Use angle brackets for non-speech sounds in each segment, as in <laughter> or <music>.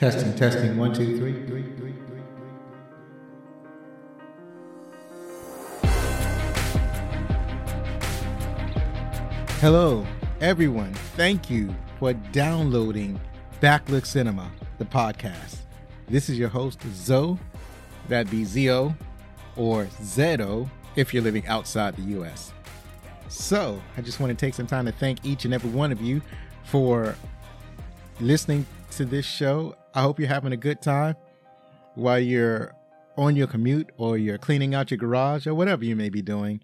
Testing, testing, one, two, three. Hello, everyone. Thank you for downloading Backlook Cinema, the podcast. This is your host, Zoe. That'd be Z-O or Z-O if you're living outside the U.S. So, I just want to take some time to thank each and every one of you for listening to this show. I hope you're having a good time while you're on your commute or you're cleaning out your garage or whatever you may be doing.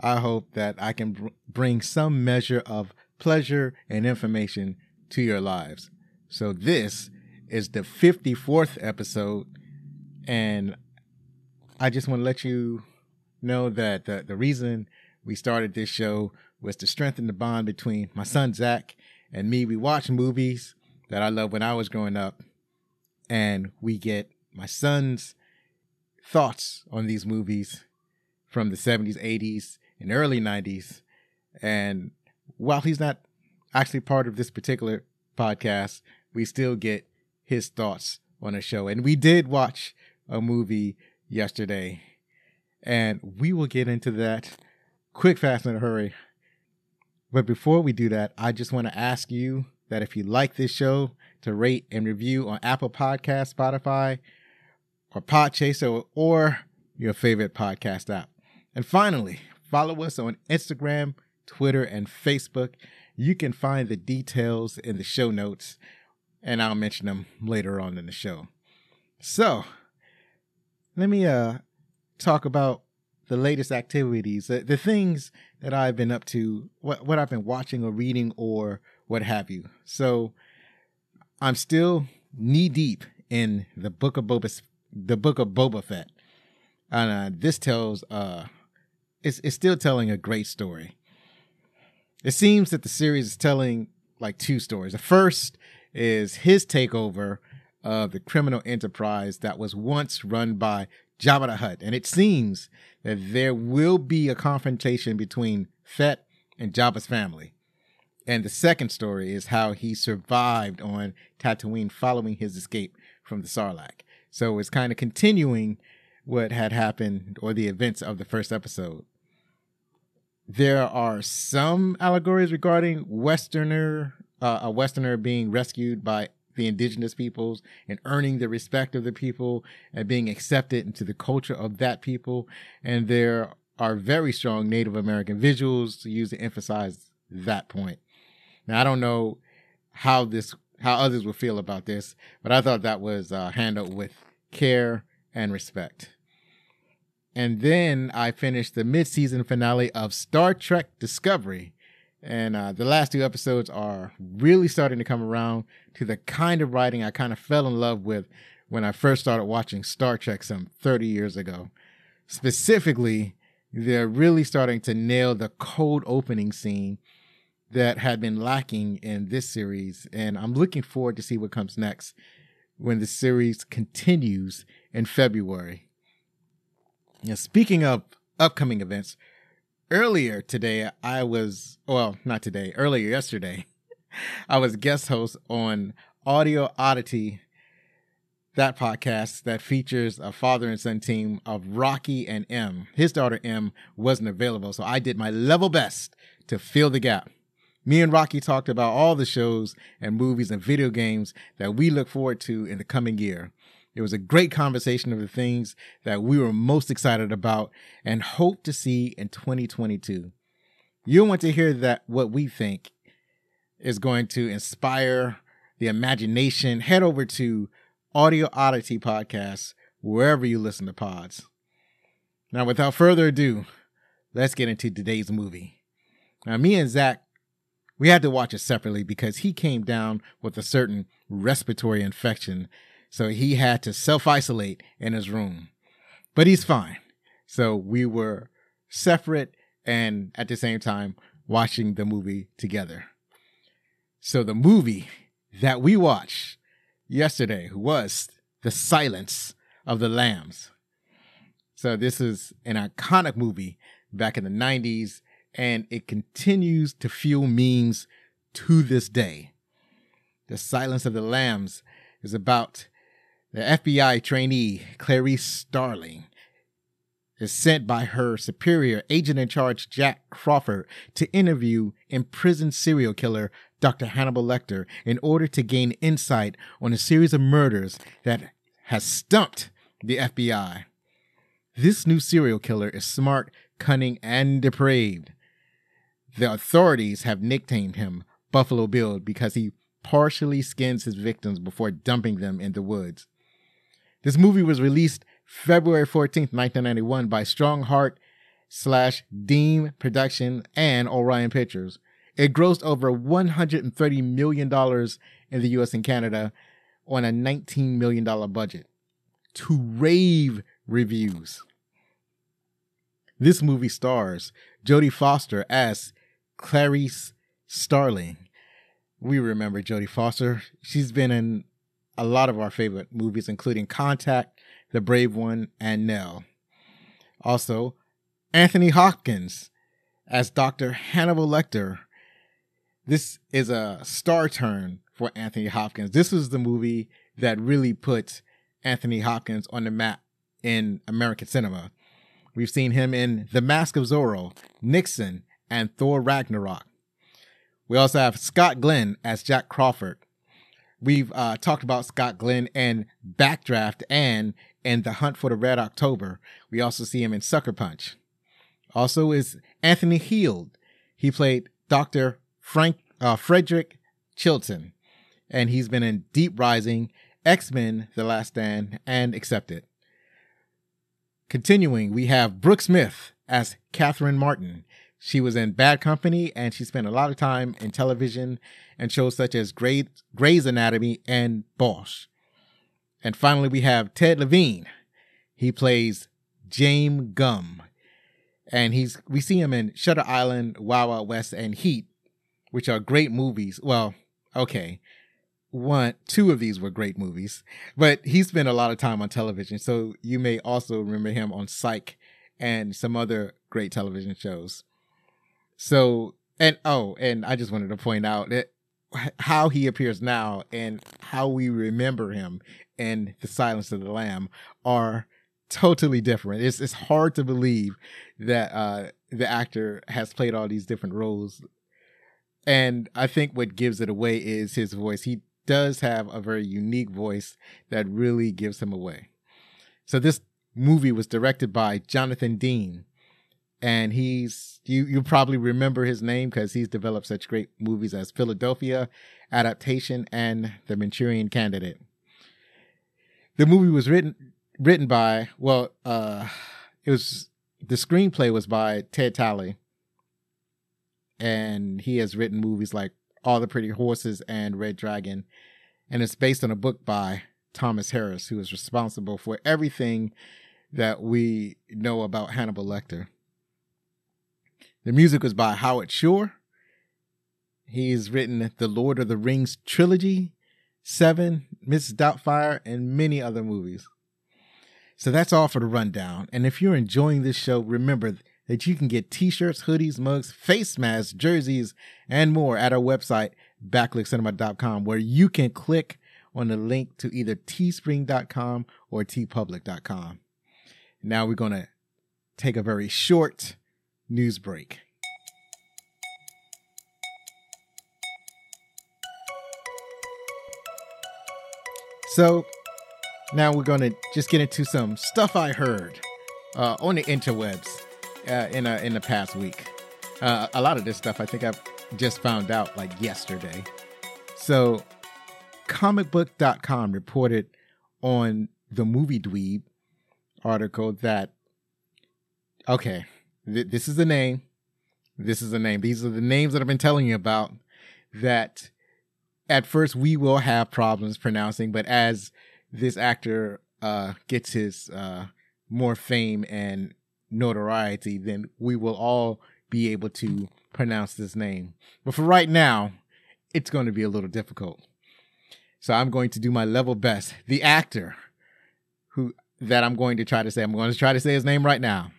I hope that I can br- bring some measure of pleasure and information to your lives. So, this is the 54th episode, and I just want to let you know that the, the reason we started this show was to strengthen the bond between my son Zach and me. We watch movies that I loved when I was growing up, and we get my son's thoughts on these movies from the 70s, 80s, and early 90s. And while he's not actually part of this particular podcast, we still get his thoughts on the show. And we did watch a movie yesterday, and we will get into that quick, fast, in a hurry. But before we do that, I just want to ask you that if you like this show, to rate and review on Apple Podcast, Spotify, or Podchaser, or your favorite podcast app. And finally, follow us on Instagram, Twitter, and Facebook. You can find the details in the show notes, and I'll mention them later on in the show. So, let me uh talk about the latest activities, the, the things that I've been up to, what what I've been watching or reading or what have you. So I'm still knee deep in the book of Boba, the book of Boba Fett, and uh, this tells uh, it's it's still telling a great story. It seems that the series is telling like two stories. The first is his takeover of the criminal enterprise that was once run by Jabba the Hutt, and it seems that there will be a confrontation between Fett and Jabba's family. And the second story is how he survived on Tatooine following his escape from the Sarlacc. So it's kind of continuing what had happened or the events of the first episode. There are some allegories regarding Westerner, uh, a Westerner being rescued by the indigenous peoples and earning the respect of the people and being accepted into the culture of that people. And there are very strong Native American visuals to use to emphasize that point. Now I don't know how this how others will feel about this, but I thought that was uh, handled with care and respect. And then I finished the mid-season finale of Star Trek Discovery, and uh, the last two episodes are really starting to come around to the kind of writing I kind of fell in love with when I first started watching Star Trek some 30 years ago. Specifically, they're really starting to nail the cold opening scene that had been lacking in this series. And I'm looking forward to see what comes next when the series continues in February. Now, speaking of upcoming events, earlier today, I was, well, not today, earlier yesterday, <laughs> I was guest host on Audio Oddity, that podcast that features a father and son team of Rocky and M. His daughter M wasn't available, so I did my level best to fill the gap. Me and Rocky talked about all the shows and movies and video games that we look forward to in the coming year. It was a great conversation of the things that we were most excited about and hope to see in 2022. You'll want to hear that what we think is going to inspire the imagination. Head over to Audio Oddity Podcast wherever you listen to pods. Now, without further ado, let's get into today's movie. Now, me and Zach we had to watch it separately because he came down with a certain respiratory infection. So he had to self isolate in his room. But he's fine. So we were separate and at the same time watching the movie together. So the movie that we watched yesterday was The Silence of the Lambs. So this is an iconic movie back in the 90s and it continues to fuel memes to this day. The Silence of the Lambs is about the FBI trainee Clarice Starling is sent by her superior agent in charge Jack Crawford to interview imprisoned serial killer Dr. Hannibal Lecter in order to gain insight on a series of murders that has stumped the FBI. This new serial killer is smart, cunning, and depraved. The authorities have nicknamed him Buffalo Bill because he partially skins his victims before dumping them in the woods. This movie was released February 14th, 1991 by Strong Heart slash Demme Production and Orion Pictures. It grossed over $130 million in the US and Canada on a $19 million budget. To rave reviews. This movie stars Jodie Foster as Clarice Starling. We remember Jodie Foster. She's been in a lot of our favorite movies, including Contact, The Brave One, and Nell. Also, Anthony Hopkins as Dr. Hannibal Lecter. This is a star turn for Anthony Hopkins. This was the movie that really put Anthony Hopkins on the map in American cinema. We've seen him in The Mask of Zorro, Nixon, and Thor Ragnarok. We also have Scott Glenn as Jack Crawford. We've uh, talked about Scott Glenn and Backdraft and in The Hunt for the Red October. We also see him in Sucker Punch. Also is Anthony Heald. He played Dr. Frank uh, Frederick Chilton, and he's been in Deep Rising, X Men: The Last Stand, and Accepted. Continuing, we have Brooke Smith as Catherine Martin. She was in Bad Company and she spent a lot of time in television and shows such as Grey, Grey's Anatomy and Bosch. And finally, we have Ted Levine. He plays James Gumb. And he's we see him in Shutter Island, Wild Wild West, and Heat, which are great movies. Well, okay. One, two of these were great movies, but he spent a lot of time on television. So you may also remember him on Psych and some other great television shows. So, and oh, and I just wanted to point out that how he appears now and how we remember him in The Silence of the Lamb are totally different. It's it's hard to believe that uh, the actor has played all these different roles. And I think what gives it away is his voice. He does have a very unique voice that really gives him away. So this movie was directed by Jonathan Demme, and he's you you probably remember his name because he's developed such great movies as Philadelphia Adaptation and The Manchurian Candidate. The movie was written written by well, uh, it was the screenplay was by Ted Tally, and he has written movies like All the Pretty Horses and Red Dragon, and it's based on a book by Thomas Harris, who is responsible for everything that we know about Hannibal Lecter. The music was by Howard Shore. He's written the Lord of the Rings trilogy, Seven, Mrs. Doubtfire, and many other movies. So that's all for the rundown. And if you're enjoying this show, remember that you can get t-shirts, hoodies, mugs, face masks, jerseys, and more at our website, backlookcinema.com, where you can click on the link to either teespring.com or teepublic.com. Now we're going to take a very short news break. So now we're going to just get into some stuff I heard uh, on the interwebs uh, in a, in the past week. Uh, a lot of this stuff I think I've just found out like yesterday. So, comicbook.com reported on the MovieWeb article that okay, th- this is the name. This is the name. These are the names that I've been telling you about that at first we will have problems pronouncing, but as this actor uh, gets his uh, more fame and notoriety, then we will all be able to pronounce this name. But for right now, it's going to be a little difficult. So I'm going to do my level best. The actor who that I'm going to try to say, I'm going to try to say his name right now.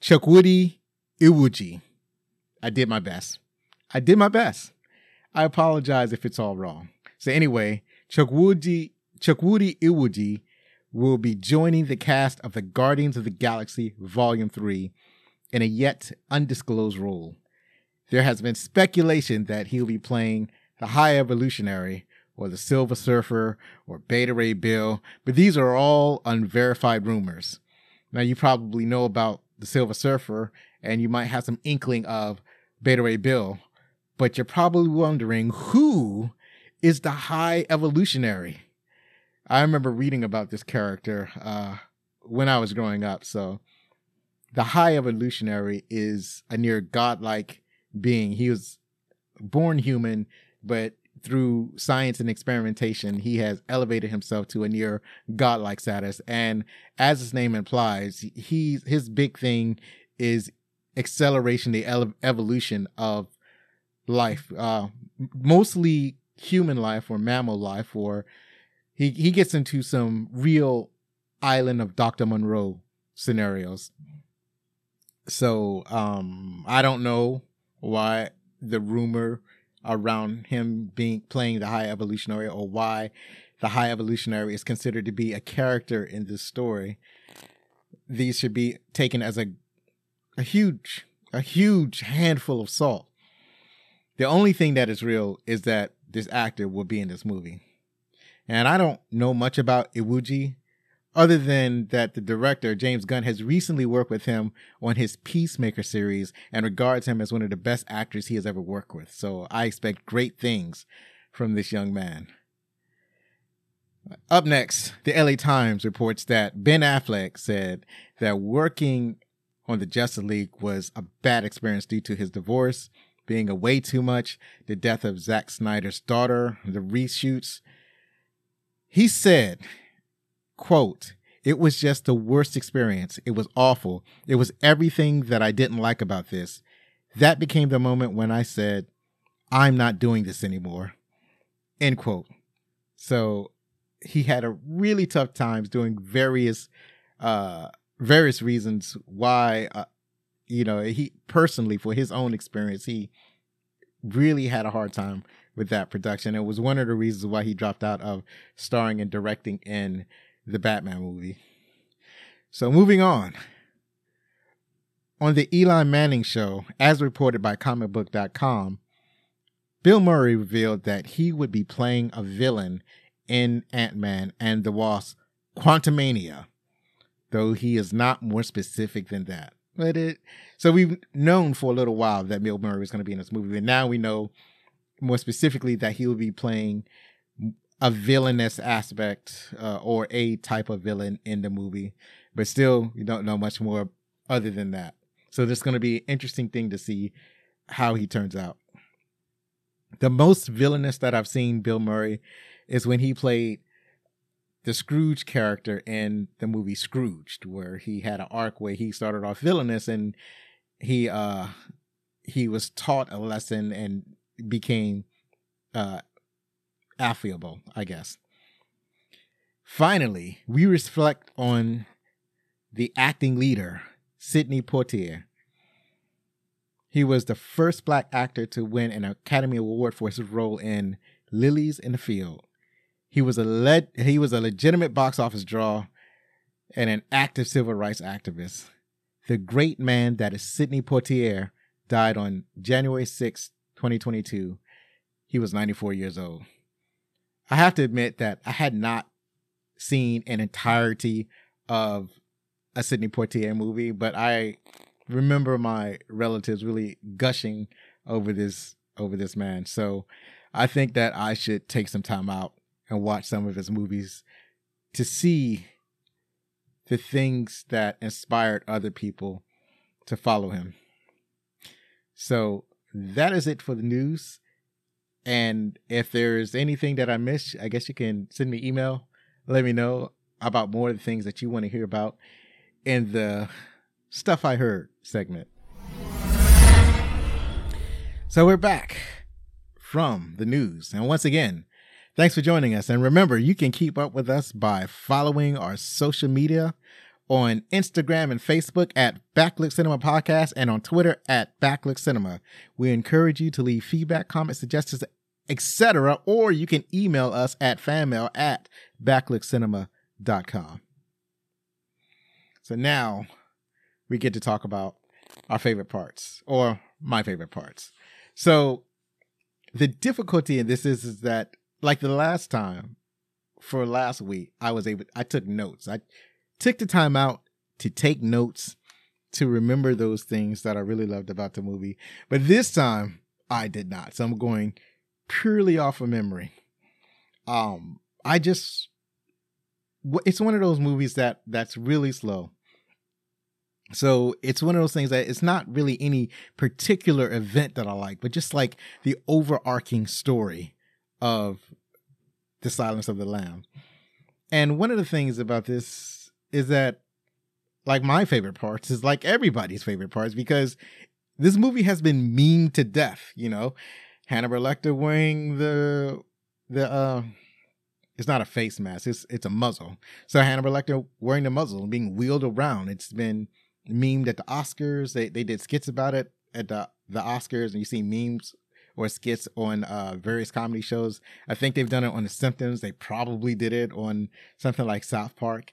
Chukwudi Iwuji. I did my best. I did my best. I apologize if it's all wrong. So anyway, Chukwudi, Chukwudi Iwuji will be joining the cast of the Guardians of the Galaxy Volume 3 in a yet undisclosed role. There has been speculation that he'll be playing the High Evolutionary or the Silver Surfer or Beta Ray Bill, but these are all unverified rumors. Now, you probably know about the Silver Surfer and you might have some inkling of Beta Ray Bill, but you're probably wondering who is the High Evolutionary? I remember reading about this character uh, when I was growing up. So, the High Evolutionary is a near godlike being. He was born human, but through science and experimentation, he has elevated himself to a near godlike status. And as his name implies, he's his big thing is acceleration, the ele- evolution of life, uh, mostly human life or mammal life, or he he gets into some real island of Dr. Monroe scenarios. So um, I don't know why the rumor around him being playing the high evolutionary or why the high evolutionary is considered to be a character in this story. These should be taken as a a huge a huge handful of salt. The only thing that is real is that this actor will be in this movie. And i don't know much about iwuji other than that the director James Gunn has recently worked with him on his Peacemaker series and regards him as one of the best actors he has ever worked with. So I expect great things from this young man. Up next, the LA Times reports that Ben Affleck said that working on the Justice League was a bad experience due to his divorce, being away too much, the death of Zack Snyder's daughter, the reshoots. He said quote, it was just the worst experience. It was awful. It was everything that I didn't like about this. That became the moment when I said, I'm not doing this anymore. End quote. So he had a really tough times doing various, uh, various reasons why, uh, you know, he personally, for his own experience, he really had a hard time with that production. It was one of the reasons why he dropped out of starring and directing in the Batman movie. So moving on. On the Eli Manning show, as reported by comicbook.com, Bill Murray revealed that he would be playing a villain in Ant-Man and the Wasp Quantumania, though he is not more specific than that. But it so we've known for a little while that Bill Murray was going to be in this movie, and now we know more specifically that he will be playing a villainous aspect uh, or a type of villain in the movie, but still you don't know much more other than that. So there's going to be an interesting thing to see how he turns out. The most villainous that I've seen Bill Murray is when he played the Scrooge character in the movie Scrooged, where he had an arc where he started off villainous and he uh he was taught a lesson and became uh affable, I guess. Finally, we reflect on the acting leader, Sidney Poitier. He was the first black actor to win an Academy Award for his role in Lilies in the Field. He was a led, he was a legitimate box office draw and an active civil rights activist. The great man that is Sidney Poitier died on January 6, 2022. He was 94 years old. I have to admit that I had not seen an entirety of a Sidney Poitier movie, but I remember my relatives really gushing over this over this man. So I think that I should take some time out and watch some of his movies to see the things that inspired other people to follow him. So that is it for the news. And if there's anything that I missed, I guess you can send me email. Let me know about more of the things that you want to hear about in the stuff I heard segment. So we're back from the news. And once again, thanks for joining us. And remember, you can keep up with us by following our social media on Instagram and Facebook at Backlook Cinema Podcast and on Twitter at Backlook Cinema. We encourage you to leave feedback, comments, suggestions, etc. Or you can email us at fanmail at backlookcinema.com. So now we get to talk about our favorite parts or my favorite parts. So the difficulty in this is, is that like the last time for last week, I was able I took notes. I took the time out to take notes to remember those things that I really loved about the movie. But this time I did not. So I'm going purely off of memory. Um I just it's one of those movies that that's really slow. So it's one of those things that it's not really any particular event that I like, but just like the overarching story of the silence of the lamb. And one of the things about this is that like my favorite parts is like everybody's favorite parts because this movie has been mean to death, you know. Hannibal Lecter wearing the the uh it's not a face mask, it's it's a muzzle. So Hannibal Lecter wearing the muzzle and being wheeled around. It's been memed at the Oscars. They they did skits about it at the the Oscars, and you see memes or skits on uh, various comedy shows. I think they've done it on The Simpsons. They probably did it on something like South Park,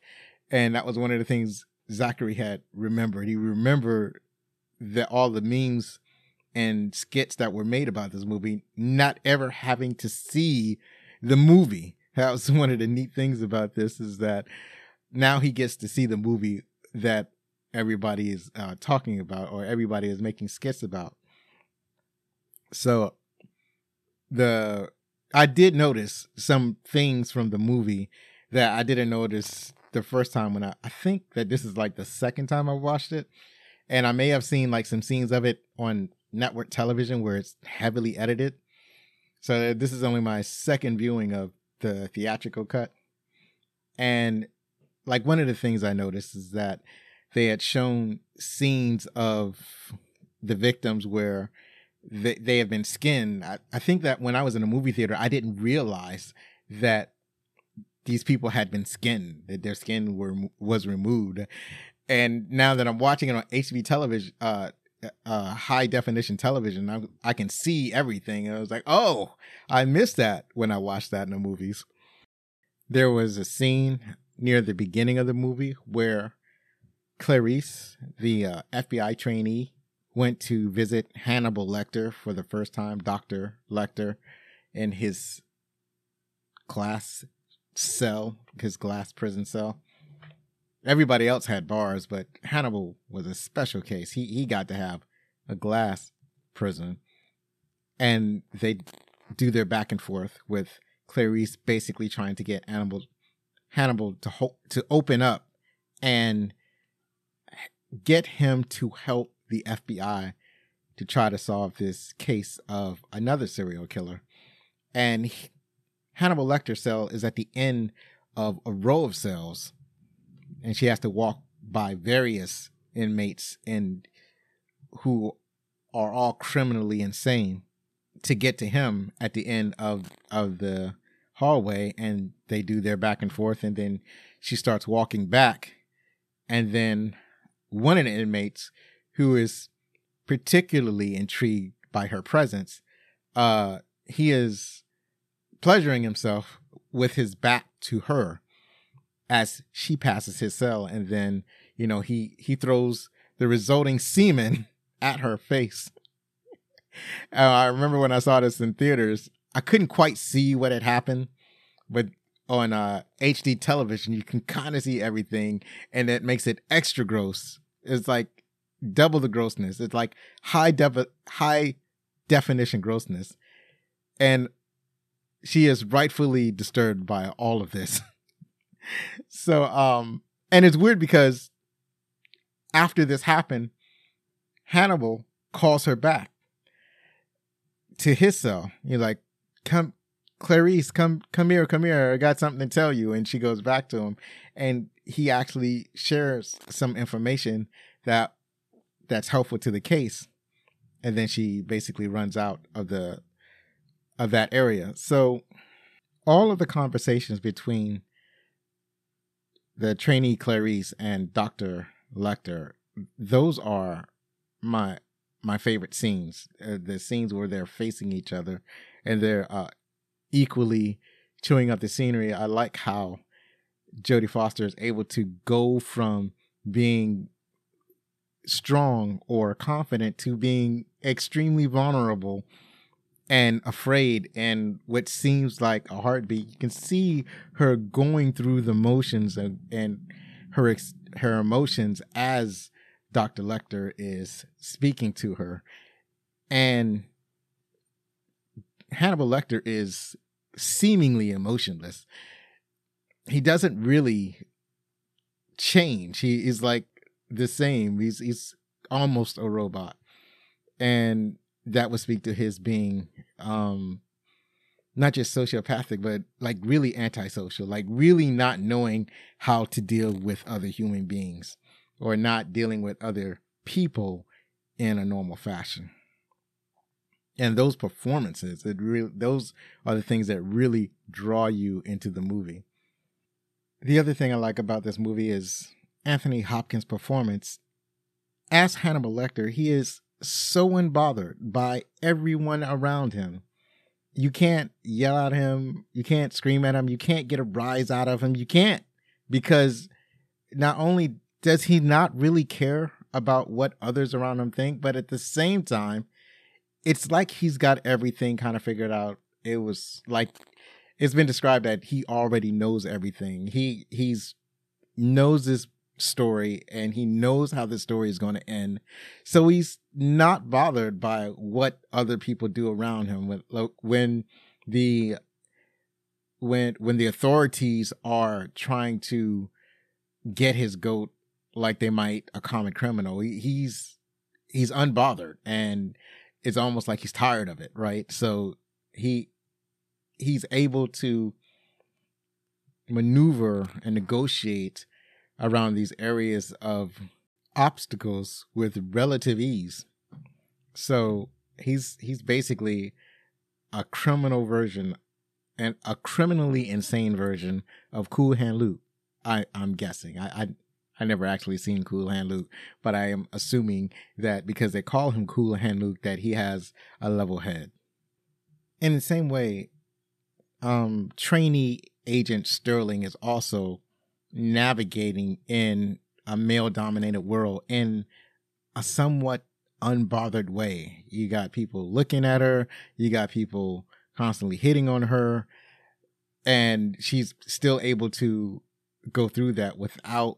and that was one of the things Zachary had remembered. He remembered that all the memes and skits that were made about this movie, not ever having to see the movie. That was <laughs> one of the neat things about this is that now he gets to see the movie that everybody is uh, talking about or everybody is making skits about. So the I did notice some things from the movie that I didn't notice the first time when I I think that this is like the second time I've watched it. And I may have seen like some scenes of it on network television where it's heavily edited. So uh, this is only my second viewing of the theatrical cut. And like one of the things I noticed is that they had shown scenes of the victims where they, they have been skinned. I, I think that when I was in a movie theater, I didn't realize that these people had been skinned, that their skin were was removed. And now that I'm watching it on HB television, uh, uh, high definition television, I, I can see everything. I was like, oh, I missed that when I watched that in the movies. There was a scene near the beginning of the movie where Clarice, the uh, FBI trainee, went to visit Hannibal Lecter for the first time, Dr. Lecter, in his glass cell, his glass prison cell. Everybody else had bars, but Hannibal was a special case. He he got to have a glass prison. And they do their back and forth with Clarice basically trying to get Hannibal Hannibal to ho- to open up and get him to help the FBI to try to solve this case of another serial killer. And Hannibal Lecter's cell is at the end of a row of cells, and she has to walk by various inmates and who are all criminally insane to get to him at the end of of the hallway and they do their back and forth and then she starts walking back. And then one of the inmates who is particularly intrigued by her presence, uh, he is pleasuring himself with his back to her as she passes his cell, and then you know he he throws the resulting semen <laughs> at her face. <laughs> uh, I remember when I saw this in theaters, I couldn't quite see what had happened, but on uh, HD television, you can kind of see everything, and it makes it extra gross. It's like double the grossness. It's like high def- high definition grossness. And she is rightfully disturbed by all of this. <laughs> so um and it's weird because after this happened, Hannibal calls her back to his cell. He's like, come Clarice, come come here, come here. I got something to tell you. And she goes back to him. And he actually shares some information that that's helpful to the case and then she basically runs out of the of that area so all of the conversations between the trainee clarice and dr lecter those are my my favorite scenes uh, the scenes where they're facing each other and they're uh, equally chewing up the scenery. I like how Jodie Foster is able to go from being strong or confident to being extremely vulnerable and afraid and what seems like a heartbeat. You can see her going through the motions and, and her her emotions as Dr. Lecter is speaking to her. And Hannibal Lecter is seemingly emotionless. He doesn't really change. He is like the same. He's he's almost a robot. And that would speak to his being um not just sociopathic but like really antisocial like really not knowing how to deal with other human beings or not dealing with other people in a normal fashion. And those performances it really those are the things that really draw you into the movie. The other thing i like about this movie is anthony hopkins performance as hannibal lecter. He is so unbothered by everyone around him. You can't yell at him. You can't scream at him. You can't get a rise out of him. You can't because not only does he not really care about what others around him think, but at the same time, it's like he's got everything kind of figured out. It was like it's been described that he already knows everything. He he's knows this story and he knows how the story is going to end. So he's not bothered by what other people do around him when when the when when the authorities are trying to get his goat like they might a common criminal. He, he's he's unbothered and it's almost like he's tired of it, right? So he he's able to maneuver and negotiate around these areas of obstacles with relative ease. So he's he's basically a criminal version and a criminally insane version of Cool Hand Luke. I I'm guessing. I I I never actually seen Cool Hand Luke, but I am assuming that because they call him Cool Hand Luke that he has a level head. In the same way, um trainee agent Starling is also navigating in a male dominated world in a somewhat unbothered way. You got people looking at her, you got people constantly hitting on her, and she's still able to go through that without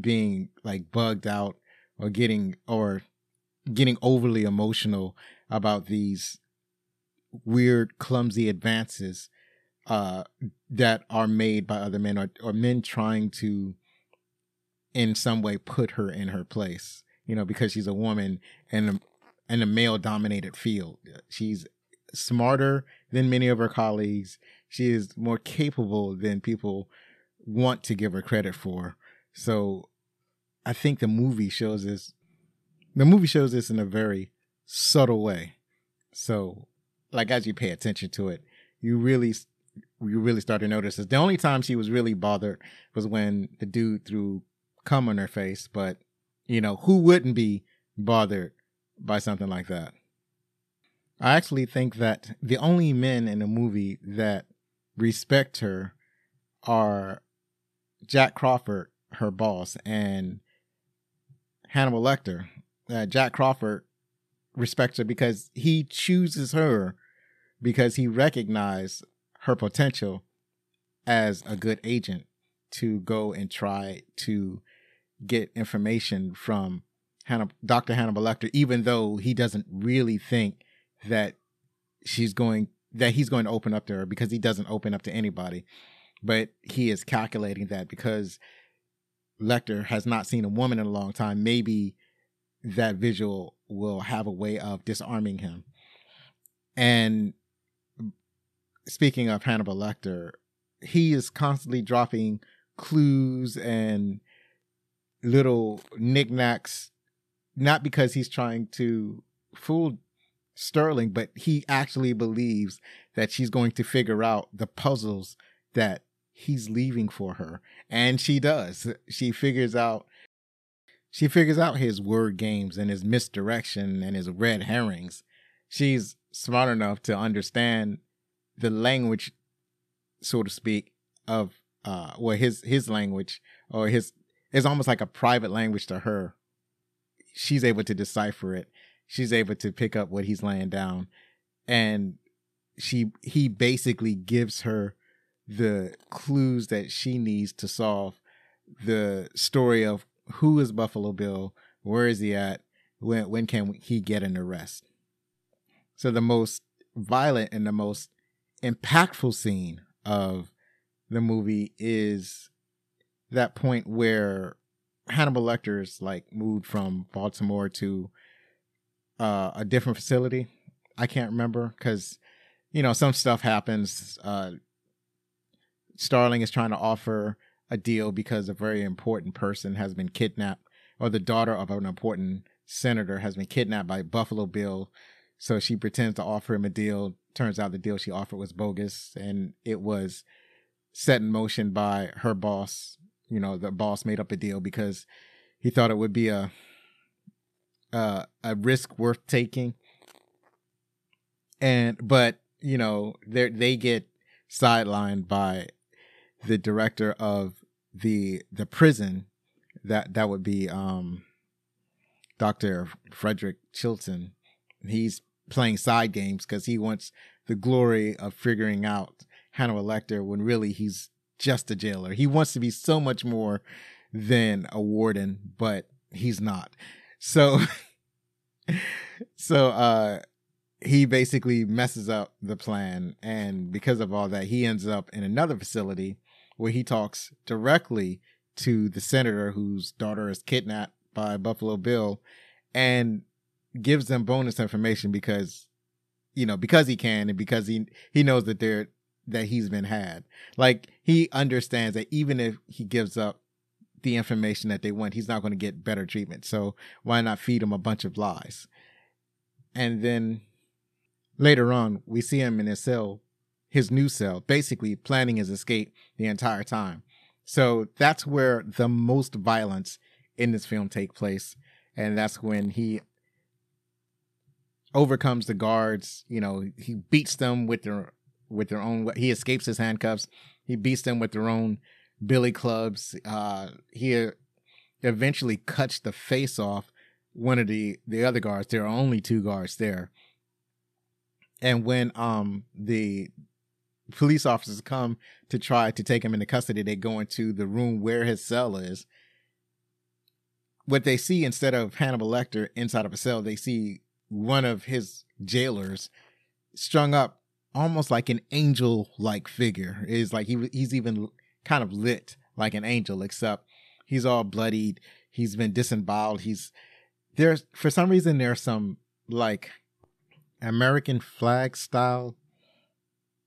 being like bugged out or getting or getting overly emotional about these weird clumsy advances uh, that are made by other men or, or men trying to in some way put her in her place you know because she's a woman in a, in a male dominated field. She's smarter than many of her colleagues. She is more capable than people want to give her credit for. So i think the movie shows this the movie shows this in a very subtle way. So like as you pay attention to it you really you really start to notice is the only time she was really bothered was when the dude threw cum on her face. But you know, who wouldn't be bothered by something like that? I actually think that the only men in the movie that respect her are Jack Crawford, her boss, and Hannibal Lecter. Uh, Jack Crawford respects her because he chooses her because he recognized her potential as a good agent to go and try to get information from Hannah, Dr. Hannibal Lecter, even though he doesn't really think that she's going that he's going to open up to her because he doesn't open up to anybody. But he is calculating that because Lecter has not seen a woman in a long time, maybe that visual will have a way of disarming him. And speaking of Hannibal Lecter, he is constantly dropping clues and little knickknacks, not because he's trying to fool Starling, but he actually believes that she's going to figure out the puzzles that he's leaving for her. And she does. She figures out she figures out his word games and his misdirection and his red herrings. She's smart enough to understand the language, so to speak, of uh well his his language or his it's almost like a private language to her. She's able to decipher it. She's able to pick up what he's laying down. And she he basically gives her the clues that she needs to solve the story of who is Buffalo Bill, where is he at, when when can he get an arrest. So the most violent and the most impactful scene of the movie is that point where Hannibal Lecter's like moved from Baltimore to uh, a different facility. I can't remember because you know some stuff happens. Uh, Starling is trying to offer a deal because a very important person has been kidnapped, or the daughter of an important senator has been kidnapped by Buffalo Bill. So she pretends to offer him a deal. Turns out the deal she offered was bogus, and it was set in motion by her boss. You know, the boss made up a deal because he thought it would be a a risk worth taking. And but you know they they get sidelined by the director of the the prison that that would be um Dr. Frederick Chilton. He's playing side games because he wants the glory of figuring out Hannibal Lecter when really he's just a jailer. He wants to be so much more than a warden, but he's not. So <laughs> so uh he basically messes up the plan and because of all that he ends up in another facility where he talks directly to the senator whose daughter is kidnapped by Buffalo Bill and gives them bonus information because you know because he can and because he he knows that they're that he's been had like he understands that even if he gives up the information that they want he's not going to get better treatment so why not feed him a bunch of lies and then later on we see him in his cell his new cell, basically planning his escape the entire time. So that's where the most violence in this film take place. And that's when he overcomes the guards, you know, he beats them with their with their own he escapes his handcuffs. He beats them with their own billy clubs. Uh he eventually cuts the face off one of the the other guards. There are only two guards there. And when um the police officers come to try to take him into custody, they go into the room where his cell is. What they see instead of Hannibal Lecter inside of a cell, they see one of his jailers strung up almost like an angel like figure. Is like he he's even kind of lit like an angel, except he's all bloodied. He's been disemboweled. He's there's for some reason there's some like American flag style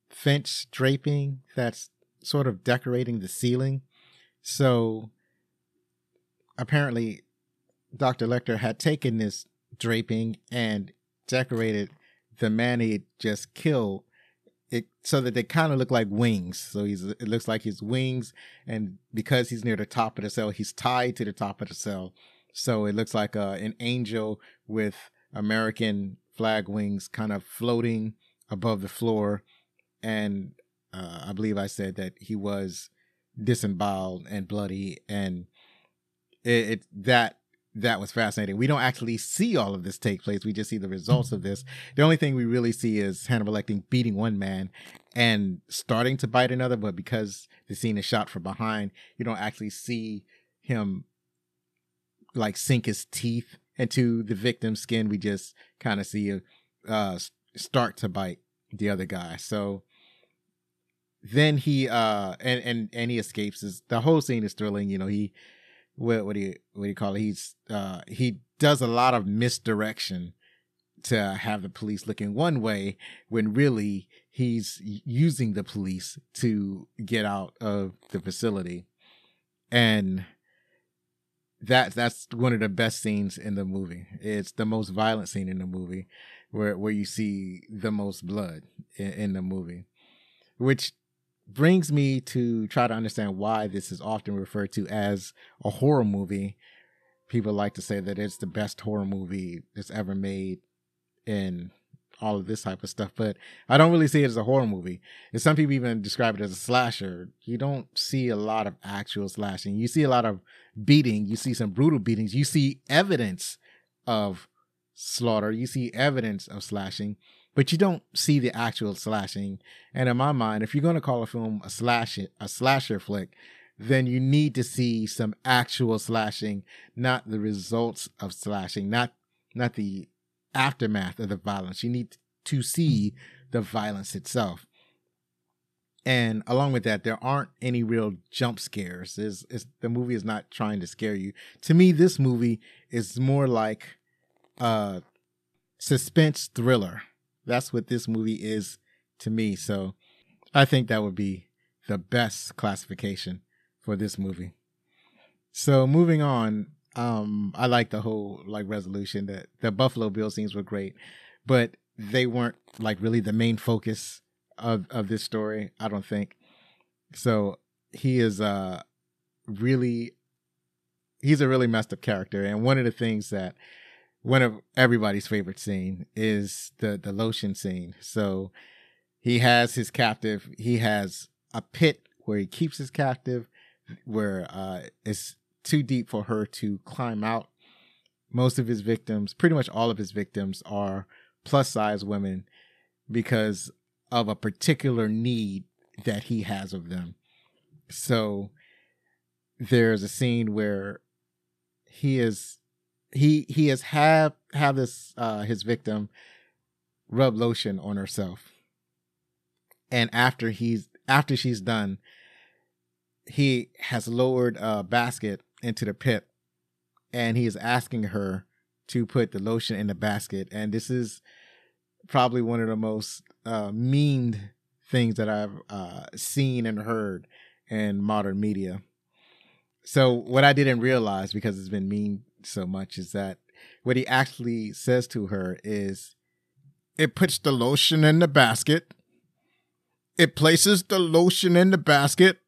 Finch draping that's sort of decorating the ceiling. So apparently, Dr. Lecter had taken this draping and decorated the man he just killed it so that they kind of look like wings. So he's it looks like his wings, and because he's near the top of the cell, he's tied to the top of the cell. So it looks like uh, an angel with American flag wings kind of floating above the floor and uh, I believe I said that he was disemboweled and bloody, and it, it that that was fascinating. We don't actually see all of this take place. We just see the results of this. The only thing we really see is Hannibal Lecter beating one man and starting to bite another, but because the scene is shot from behind, you don't actually see him like sink his teeth into the victim's skin. We just kind of see him uh, start to bite the other guy. So then he uh and and and he escapes. Is the whole scene is thrilling. You know he what what do you what do you call it? He's uh he does a lot of misdirection to have the police looking one way when really he's using the police to get out of the facility and that that's one of the best scenes in the movie it's the most violent scene in the movie where where you see the most blood in, in the movie which brings me to try to understand why this is often referred to as a horror movie. People like to say that it's the best horror movie that's ever made and all of this type of stuff, but I don't really see it as a horror movie. And some people even describe it as a slasher. You don't see a lot of actual slashing. You see a lot of beating. You see some brutal beatings. You see evidence of slaughter. You see evidence of slashing, but you don't see the actual slashing. And in my mind, if you're going to call a film a slash a slasher flick, then you need to see some actual slashing, not the results of slashing, not not the aftermath of the violence. You need to see the violence itself. And along with that, there aren't any real jump scares. The movie is not trying to scare you. To me, this movie is more like a suspense thriller. That's what this movie is to me. So I think that would be the best classification for this movie. So moving on, um, I like the whole like resolution that the Buffalo Bill scenes were great, but they weren't like really the main focus of of this story. I don't think. So he is uh really he's a really messed up character, and one of the things that one of everybody's favorite scene is the the lotion scene. So he has his captive. He has a pit where he keeps his captive, where uh, it's too deep for her to climb out. Most of his victims, pretty much all of his victims, are plus size women because of a particular need that he has of them. So there's a scene where he is he he has have have this uh his victim rub lotion on herself. And after he's after she's done, he has lowered a basket into the pit and he is asking her to put the lotion in the basket. And this is probably one of the most uh, mean things that I've uh, seen and heard in modern media. So, what I didn't realize because it's been mean so much is that what he actually says to her is it puts the lotion in the basket, it places the lotion in the basket,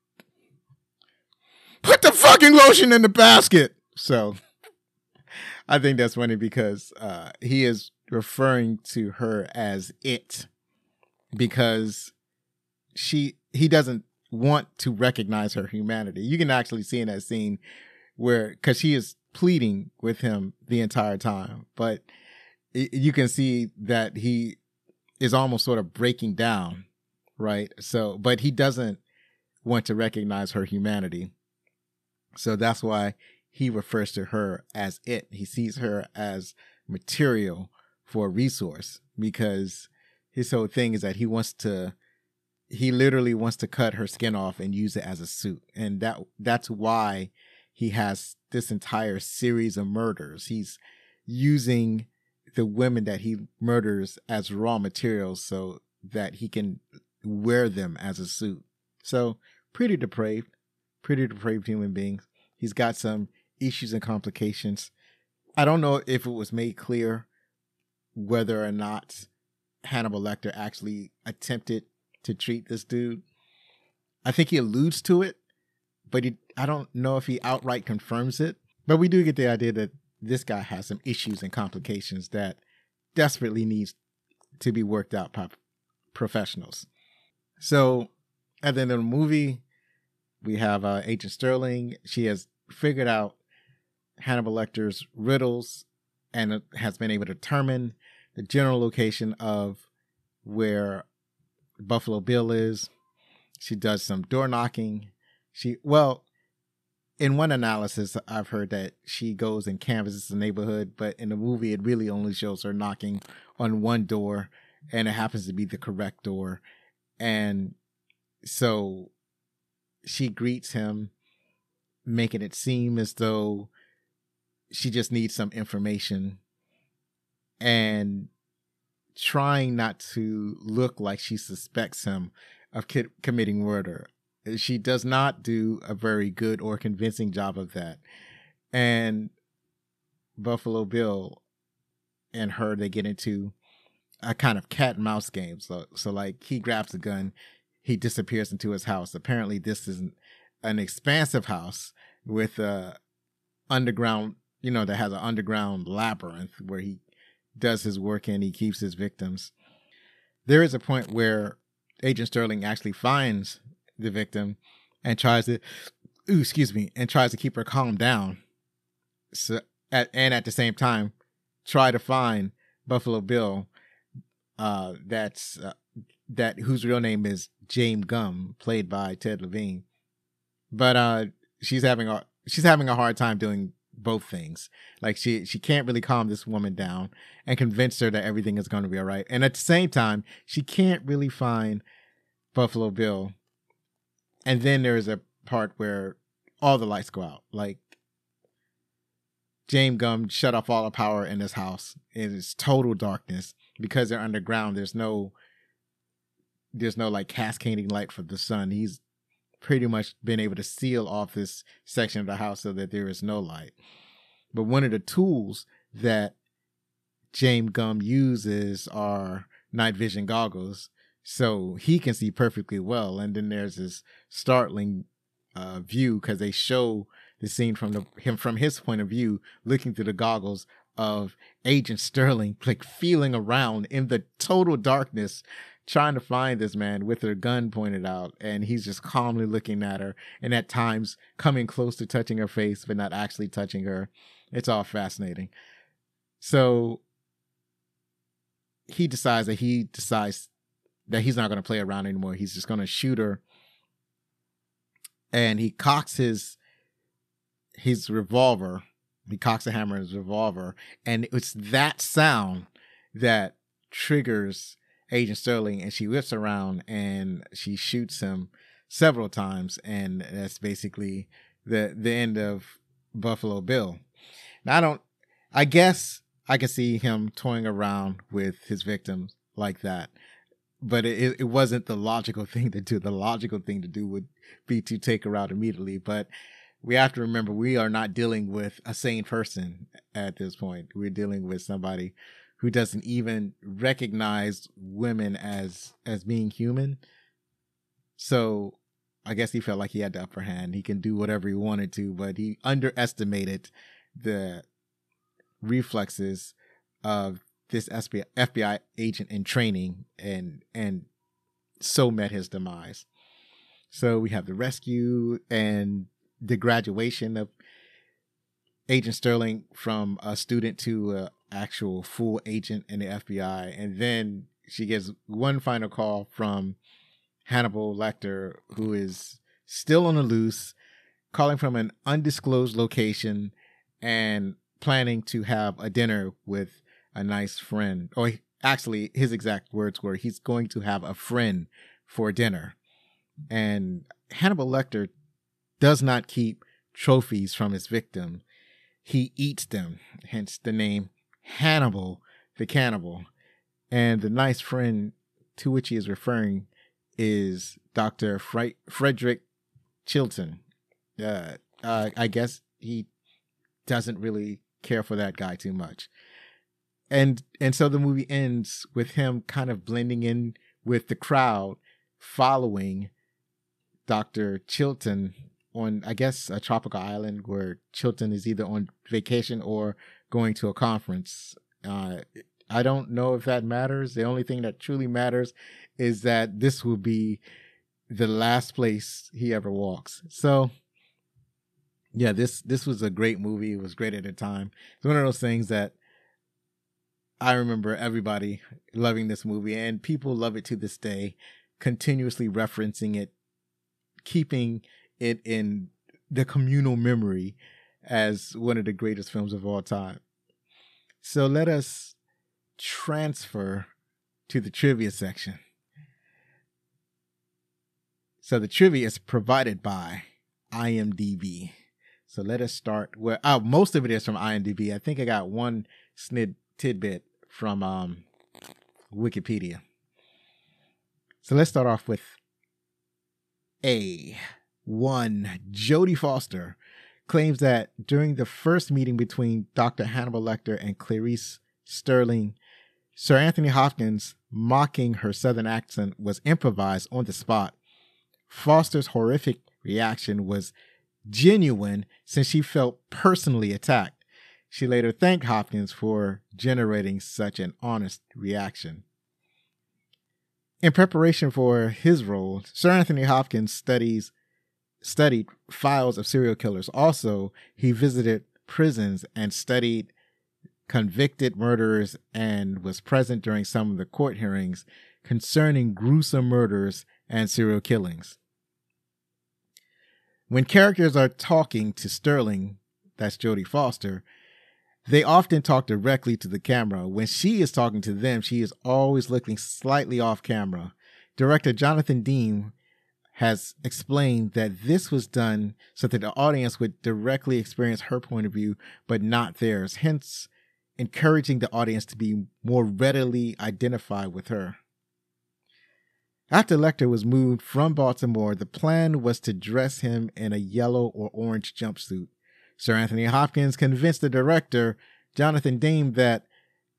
put the fucking lotion in the basket. So <laughs> I think that's funny because uh, he is referring to her as it because she he doesn't want to recognize her humanity. You can actually see in that scene where because she is pleading with him the entire time, but you can see that he is almost sort of breaking down, right? So, but he doesn't want to recognize her humanity. So that's why he refers to her as it. He sees her as material for a resource because his whole thing is that he wants to he literally wants to cut her skin off and use it as a suit. And that that's why he has this entire series of murders. He's using the women that he murders as raw materials so that he can wear them as a suit. So pretty depraved pretty depraved human being. He's got some issues and complications. I don't know if it was made clear whether or not Hannibal Lecter actually attempted to treat this dude. I think he alludes to it, but he, I don't know if he outright confirms it. But we do get the idea that this guy has some issues and complications that desperately needs to be worked out by professionals. So at the end of the movie, we have uh, Agent Starling. She has figured out Hannibal Lecter's riddles and has been able to determine the general location of where Buffalo Bill is. She does some door knocking. She well, in one analysis, I've heard that she goes and canvasses the neighborhood, but in the movie, it really only shows her knocking on one door, and it happens to be the correct door. And so she greets him, making it seem as though she just needs some information and trying not to look like she suspects him of committing murder. She does not do a very good or convincing job of that. And Buffalo Bill and her, they get into a kind of cat and mouse game. So, so like he grabs a gun, he disappears into his house. Apparently, this is an, an expansive house with a underground, you know, that has an underground labyrinth where he does his work and he keeps his victims. there is a point where Agent Starling actually finds the victim and tries to, ooh, excuse me, and tries to keep her calm down. So, at, and at the same time, try to find Buffalo Bill, uh, that's uh, that whose real name is James Gumb played by Ted Levine. But uh, she's having a she's having a hard time doing both things. Like she she can't really calm this woman down and convince her that everything is going to be all right. And at the same time, she can't really find Buffalo Bill. And then there's a part where all the lights go out. Like James Gumb shut off all the power in this house. It is total darkness because they're underground. There's no there's no like cascading light from the sun. He's pretty much been able to seal off this section of the house so that there is no light. But one of the tools that James Gumb uses are night vision goggles, so he can see perfectly well. And then there's this startling uh, view because they show the scene from the him from his point of view, looking through the goggles of Agent Starling, <laughs> like feeling around in the total darkness, trying to find this man with her gun pointed out, and he's just calmly looking at her, and at times coming close to touching her face, but not actually touching her. It's all fascinating. So he decides that he decides that he's not going to play around anymore. He's just going to shoot her. And he cocks his his revolver. He cocks the hammer in his revolver, and it's that sound that triggers Agent Starling, and she whips around and she shoots him several times, and that's basically the the end of Buffalo Bill. Now I don't. I guess I can see him toying around with his victims like that, but it, it wasn't the logical <laughs> thing to do. The logical thing to do would be to take her out immediately, but we have to remember we are not dealing with a sane person at this point. We're dealing with somebody who doesn't even recognize women as as being human. So I guess he felt like he had the upper hand. He can do whatever he wanted to, but he underestimated the reflexes of this FBI, FBI agent in training and and so met his demise. So we have the rescue and the graduation of Agent Starling from a student to an actual full agent in the FBI. And then she gets one final call from Hannibal Lecter, who is still on the loose, calling from an undisclosed location and planning to have a dinner with a nice friend. Or actually, his exact words were he's going to have a friend for dinner. And Hannibal Lecter does not keep trophies from his victim. He eats them, hence the name Hannibal the Cannibal. And the nice friend to which he is referring is Dr. Fre- Frederick Chilton. Uh, uh, I guess he doesn't really care for that guy too much. And and so the movie ends with him kind of blending in with the crowd following Dr. Chilton on I guess a tropical island where Chilton is either on vacation or going to a conference. Uh, I don't know if that matters. The only thing that truly matters is that this will be the last place he ever walks. So yeah, this this was a great movie. It was great at the time. It's one of those things that I remember everybody loving this movie and people love it to this day, continuously referencing it, keeping it in the communal memory as one of the greatest films of all time. So let us transfer to the trivia section. So the trivia is provided by IMDb. So let us start where uh, most of it is from IMDb. I think I got one snid tidbit from um, Wikipedia. So let's start off with A. One, Jodie Foster claims that during the first meeting between Dr. Hannibal Lecter and Clarice Starling, Sir Anthony Hopkins mocking her southern accent was improvised on the spot. Foster's horrific reaction was genuine since she felt personally attacked. She later thanked Hopkins for generating such an honest reaction. In preparation for his role, Sir Anthony Hopkins studies studied files of serial killers. Also, he visited prisons and studied convicted murderers and was present during some of the court hearings concerning gruesome murders and serial killings. When characters are talking to Starling, that's Jodie Foster, they often talk directly to the camera. When she is talking to them, she is always looking slightly off camera. Director Jonathan Demme has explained that this was done so that the audience would directly experience her point of view, but not theirs, hence encouraging the audience to be more readily identified with her. After Lecter was moved from Baltimore, the plan was to dress him in a yellow or orange jumpsuit. Sir Anthony Hopkins convinced the director, Jonathan Demme, that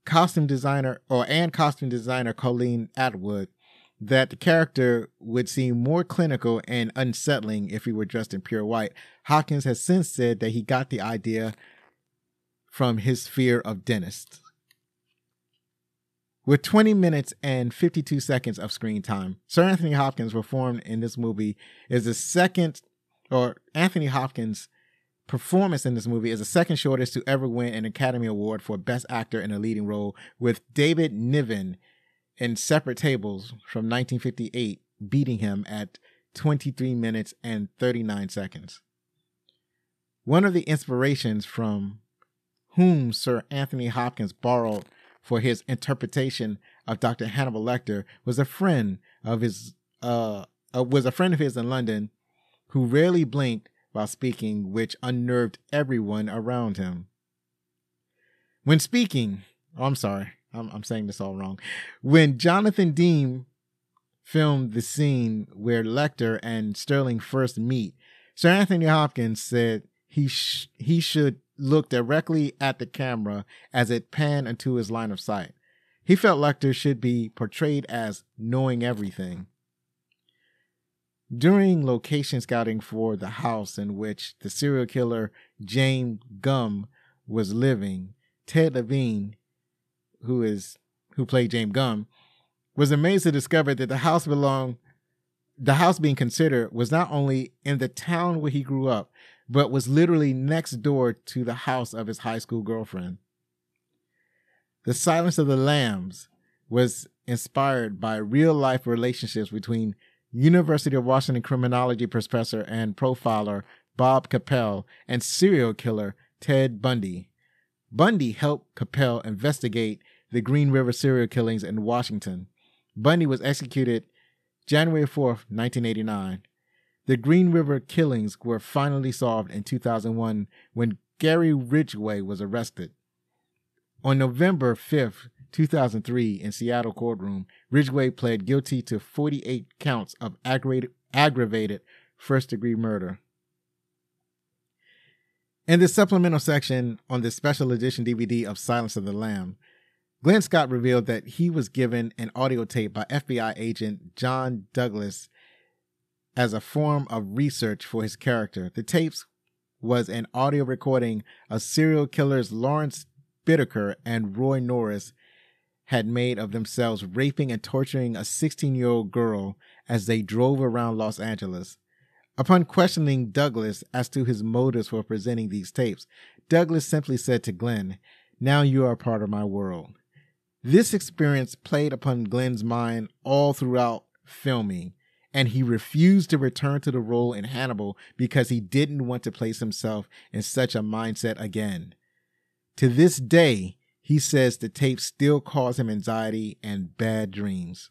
costume designer or and costume designer Colleen Atwood that the character would seem more clinical and unsettling if he were dressed in pure white. Hopkins has since said that he got the idea from his fear of dentists. With 20 minutes and 52 seconds of screen time, Sir Anthony Hopkins performed in this movie is the second, or Anthony Hopkins' performance in this movie is the second shortest to ever win an Academy Award for Best Actor in a Leading Role, with David Niven in Separate Tables from 1958 beating him at 23 minutes and 39 seconds. One of the inspirations from whom Sir Anthony Hopkins borrowed for his interpretation of Dr. Hannibal Lecter was a friend of his uh, uh, was a friend of his in London who rarely blinked while speaking, which unnerved everyone around him. When speaking, oh, I'm sorry, I'm, I'm saying this all wrong. When Jonathan Demme filmed the scene where Lecter and Starling first meet, Sir Anthony Hopkins said he sh- he should look directly at the camera as it panned into his line of sight. He felt Lecter should be portrayed as knowing everything. During location scouting for the house in which the serial killer James Gumb was living, Ted Levine, who is who played James Gumb, was amazed to discover that the house belonged the house being considered was not only in the town where he grew up, but was literally next door to the house of his high school girlfriend. The Silence of the Lambs was inspired by real life relationships between University of Washington criminology professor and profiler Bob Keppel and serial killer Ted Bundy. Bundy helped Keppel investigate the Green River serial killings in Washington. Bundy was executed January 4th, 1989. The Green River killings were finally solved in 2001 when Gary Ridgway was arrested. On November 5th, 2003, in Seattle courtroom, Ridgway pled guilty to 48 counts of aggravated, aggravated first degree murder. In the supplemental section on the special edition DVD of Silence of the Lamb, Glenn Scott revealed that he was given an audio tape by FBI agent John Douglas as a form of research for his character. The tapes was an audio recording of serial killers Lawrence Bittaker and Roy Norris had made of themselves raping and torturing a 16 year old girl as they drove around Los Angeles. Upon questioning Douglas as to his motives for presenting these tapes, Douglas simply said to Glenn, Now you are part of my world. This experience played upon Glenn's mind all throughout filming, and he refused to return to the role in Hannibal because he didn't want to place himself in such a mindset again. To this day, he says the tape still cause him anxiety and bad dreams.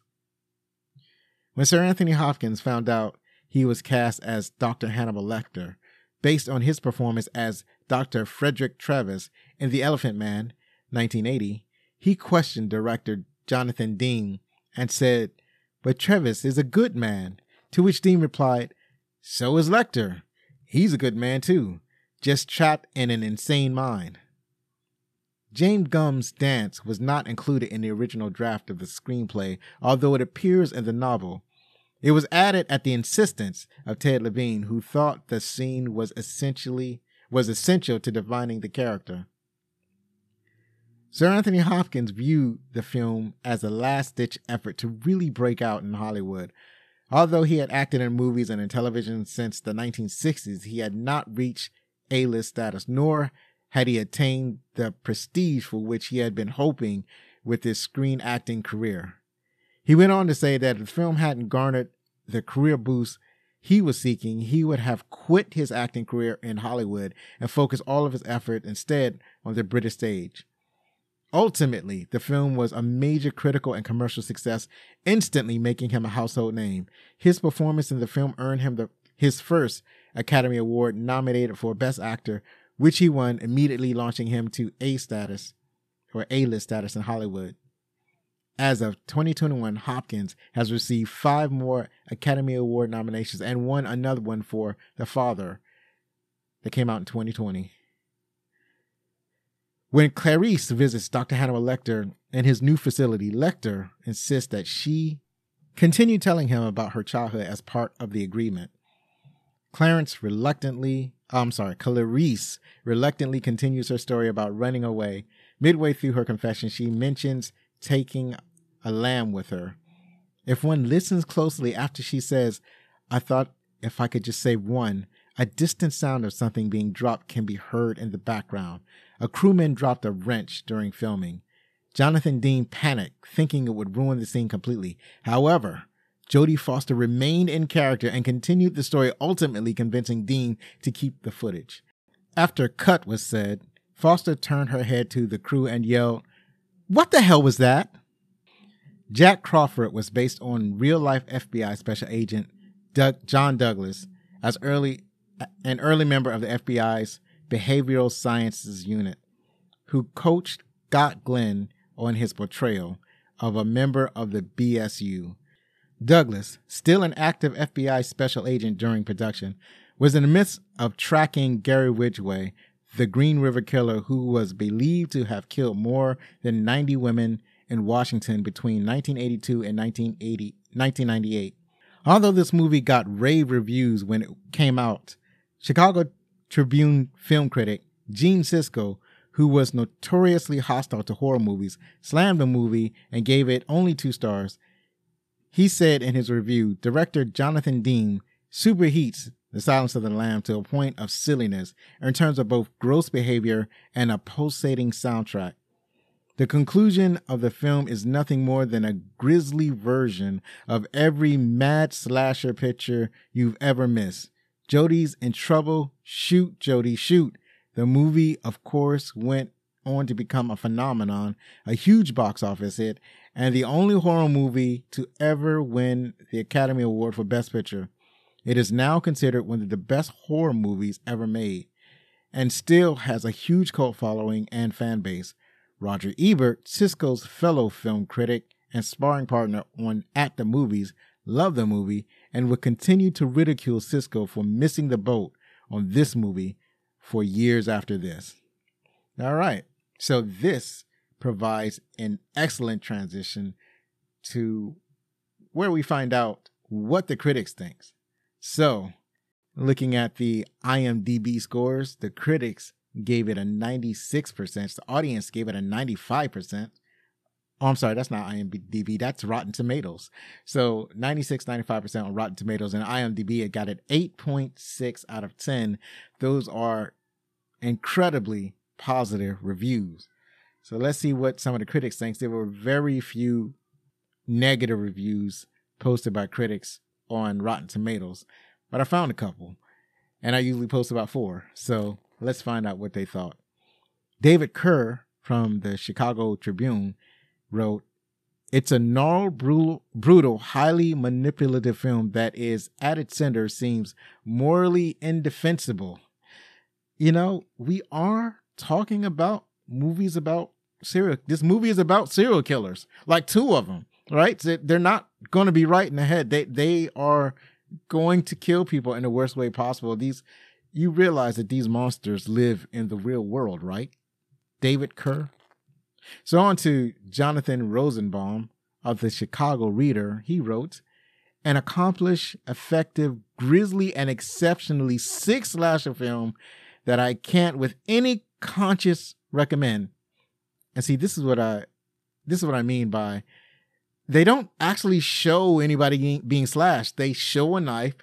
When Sir Anthony Hopkins found out he was cast as Dr. Hannibal Lecter, based on his performance as Dr. Frederick Travis in The Elephant Man, 1980, he questioned director Jonathan Demme and said but Travis is a good man. To which Demme replied, So is Lecter. He's a good man too, just trapped in an insane mind. James Gumb's dance was not included in the original draft of the screenplay, although it appears in the novel. It was added at the insistence of Ted Levine, who thought the scene was essentially was essential to defining the character. Sir Anthony Hopkins viewed the film as a last ditch effort to really break out in Hollywood. Although he had acted in movies and in television since the 1960s, he had not reached A list status, nor had he attained the prestige for which he had been hoping with his screen acting career. He went on to say that if the film hadn't garnered the career boost he was seeking, he would have quit his acting career in Hollywood and focused all of his effort instead on the British stage. Ultimately, the film was a major critical and commercial success, instantly making him a household name. His performance in the film earned him the, his first Academy Award nominated for Best Actor, which he won, immediately launching him to A status or A list status in Hollywood. As of 2021, Hopkins has received five more Academy Award nominations and won another one for The Father that came out in 2020. When Clarice visits Dr. Hannibal Lecter in his new facility, Lecter insists that she continue telling him about her childhood as part of the agreement. Clarence reluctantly, I'm sorry, Clarice reluctantly continues her story about running away. Midway through her confession, she mentions taking a lamb with her. If one listens closely after she says, I thought if I could just say one, a distant sound of something being dropped can be heard in the background. A crewman dropped a wrench during filming. Jonathan Demme panicked, thinking it would ruin the scene completely. However, Jodie Foster remained in character and continued the story, ultimately convincing Demme to keep the footage. After cut was said, Foster turned her head to the crew and yelled, What the hell was that? Jack Crawford was based on real life FBI special agent Doug, John Douglas as early an early member of the FBI's Behavioral Sciences Unit, who coached Scott Glenn on his portrayal of a member of the BSU. Douglas, still an active FBI special agent during production, was in the midst of tracking Gary Ridgway, the Green River Killer, who was believed to have killed more than 90 women in Washington between 1982 and 1980, 1998. Although this movie got rave reviews when it came out, Chicago Tribune film critic Gene Siskel, who was notoriously hostile to horror movies, slammed the movie and gave it only two stars. He said in his review, director Jonathan Demme superheats The Silence of the Lamb to a point of silliness in terms of both gross behavior and a pulsating soundtrack. The conclusion of the film is nothing more than a grisly version of every mad slasher picture you've ever missed. Jodie's in trouble. Shoot, Jodie, shoot. The movie, of course, went on to become a phenomenon, a huge box office hit, and the only horror movie to ever win the Academy Award for Best Picture. It is now considered one of the best horror movies ever made, and still has a huge cult following and fan base. Roger Ebert, Siskel's fellow film critic and sparring partner on At the Movies, loved the movie and would continue to ridicule Siskel for missing the boat on this movie for years after this. All right. So this provides an excellent transition to where we find out what the critics think. So, looking at the IMDb scores, the critics gave it a 96%. The audience gave it a 95%. Oh, I'm sorry, that's not IMDb. That's Rotten Tomatoes. So 96, 95% on Rotten Tomatoes and IMDb, it got an 8.6 out of 10. Those are incredibly positive reviews. So let's see what some of the critics think. There were very few negative reviews posted by critics on Rotten Tomatoes, but I found a couple, and I usually post about four. So let's find out what they thought. David Kehr from the Chicago Tribune wrote, It's a gnarled, brutal, brutal, highly manipulative film that is, at its center, seems morally indefensible. You know, we are talking about movies about serial. This movie is about serial killers, like two of them, right? They're not going to be right in the head. They they are going to kill people in the worst way possible. These, you realize that these monsters live in the real world, right? David Kehr. So on to Jonathan Rosenbaum of the Chicago Reader. He wrote, an accomplished, effective, grisly, and exceptionally sick slasher film that I can't with any conscience recommend. And see this is what I this is what I mean by they don't actually show anybody being slashed. They show a knife.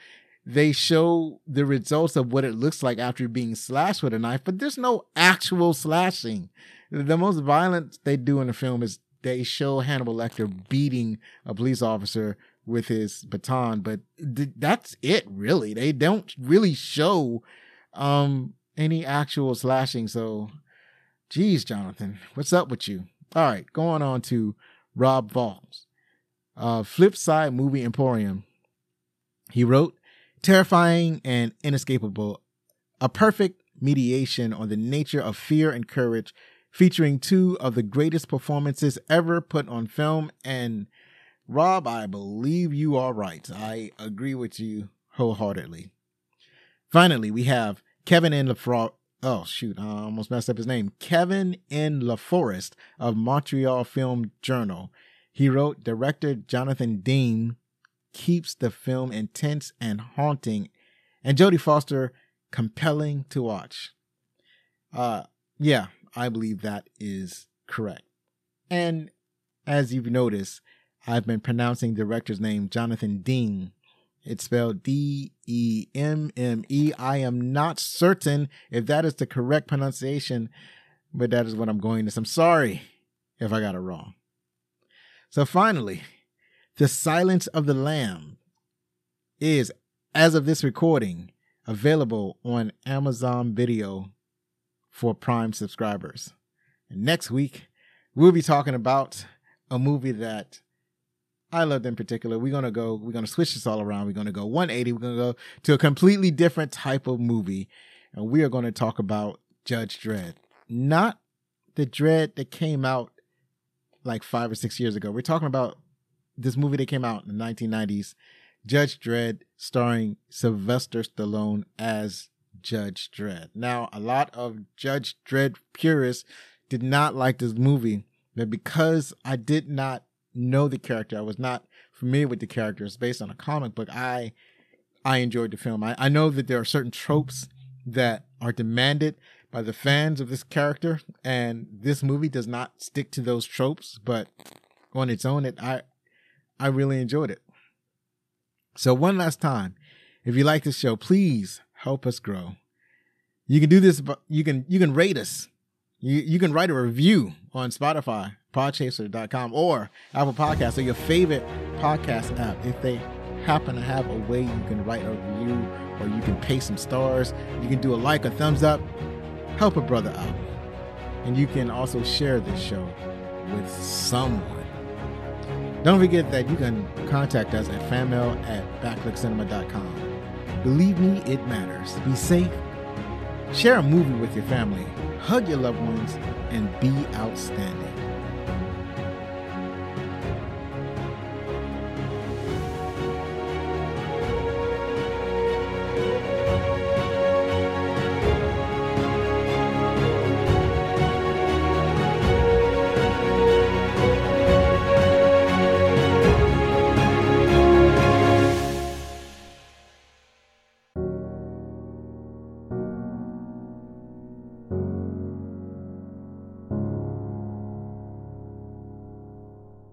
They show the results of what it looks like after being slashed with a knife, but there's no actual slashing. The most violent they do in the film is they show Hannibal Lecter beating a police officer with his baton, but th- that's it really. They don't really show um any actual slashing. So, geez, Jonathan, what's up with you? All right, going on to Rob Falls. uh, Flipside Movie Emporium. He wrote, Terrifying and inescapable, a perfect mediation on the nature of fear and courage, featuring two of the greatest performances ever put on film. And Rob, I believe you are right. I agree with you wholeheartedly. Finally, we have Kevin and LaFro- oh shoot, I almost messed up his name. Kevin N. LaForest of Montreal Film Journal. He wrote, director Jonathan Demme keeps the film intense and haunting, and Jodie Foster compelling to watch. Uh, yeah, I believe that is correct. And as you've noticed, I've been pronouncing director's name Jonathan Demme. It's spelled D E M M E. I am not certain if that is the correct pronunciation, but that is what I'm going to. I'm sorry if I got it wrong. So finally, The Silence of the Lamb is, as of this recording, available on Amazon Video for Prime subscribers. And next week, we'll be talking about a movie that I loved in particular. We're gonna go, we're gonna switch this all around. We're gonna go 180. We're gonna go to a completely different type of movie. And we are gonna talk about Judge Dredd. Not the Dredd that came out like five or six years ago. We're talking about this movie that came out in the 1990s, Judge Dredd, starring Sylvester Stallone as Judge Dredd. Now, a lot of Judge Dredd purists did not like this movie, but because I did not know the character, I was not familiar with the characters based on a comic book, I I enjoyed the film. I, I know that there are certain tropes that are demanded by the fans of this character, and this movie does not stick to those tropes, but on its own, it I I really enjoyed it. So one last time, if you like this show, please help us grow. You can do this, but you can you can rate us. You you can write a review on Spotify, podchaser.com, or Apple Podcasts, or your favorite podcast app. If they happen to have a way you can write a review or you can pay some stars, you can do a like, a thumbs up, help a brother out. And you can also share this show with someone. Don't forget that you can contact us at fanmail at backlookcinema.com. Believe me, it matters. Be safe, share a movie with your family, hug your loved ones, and be outstanding.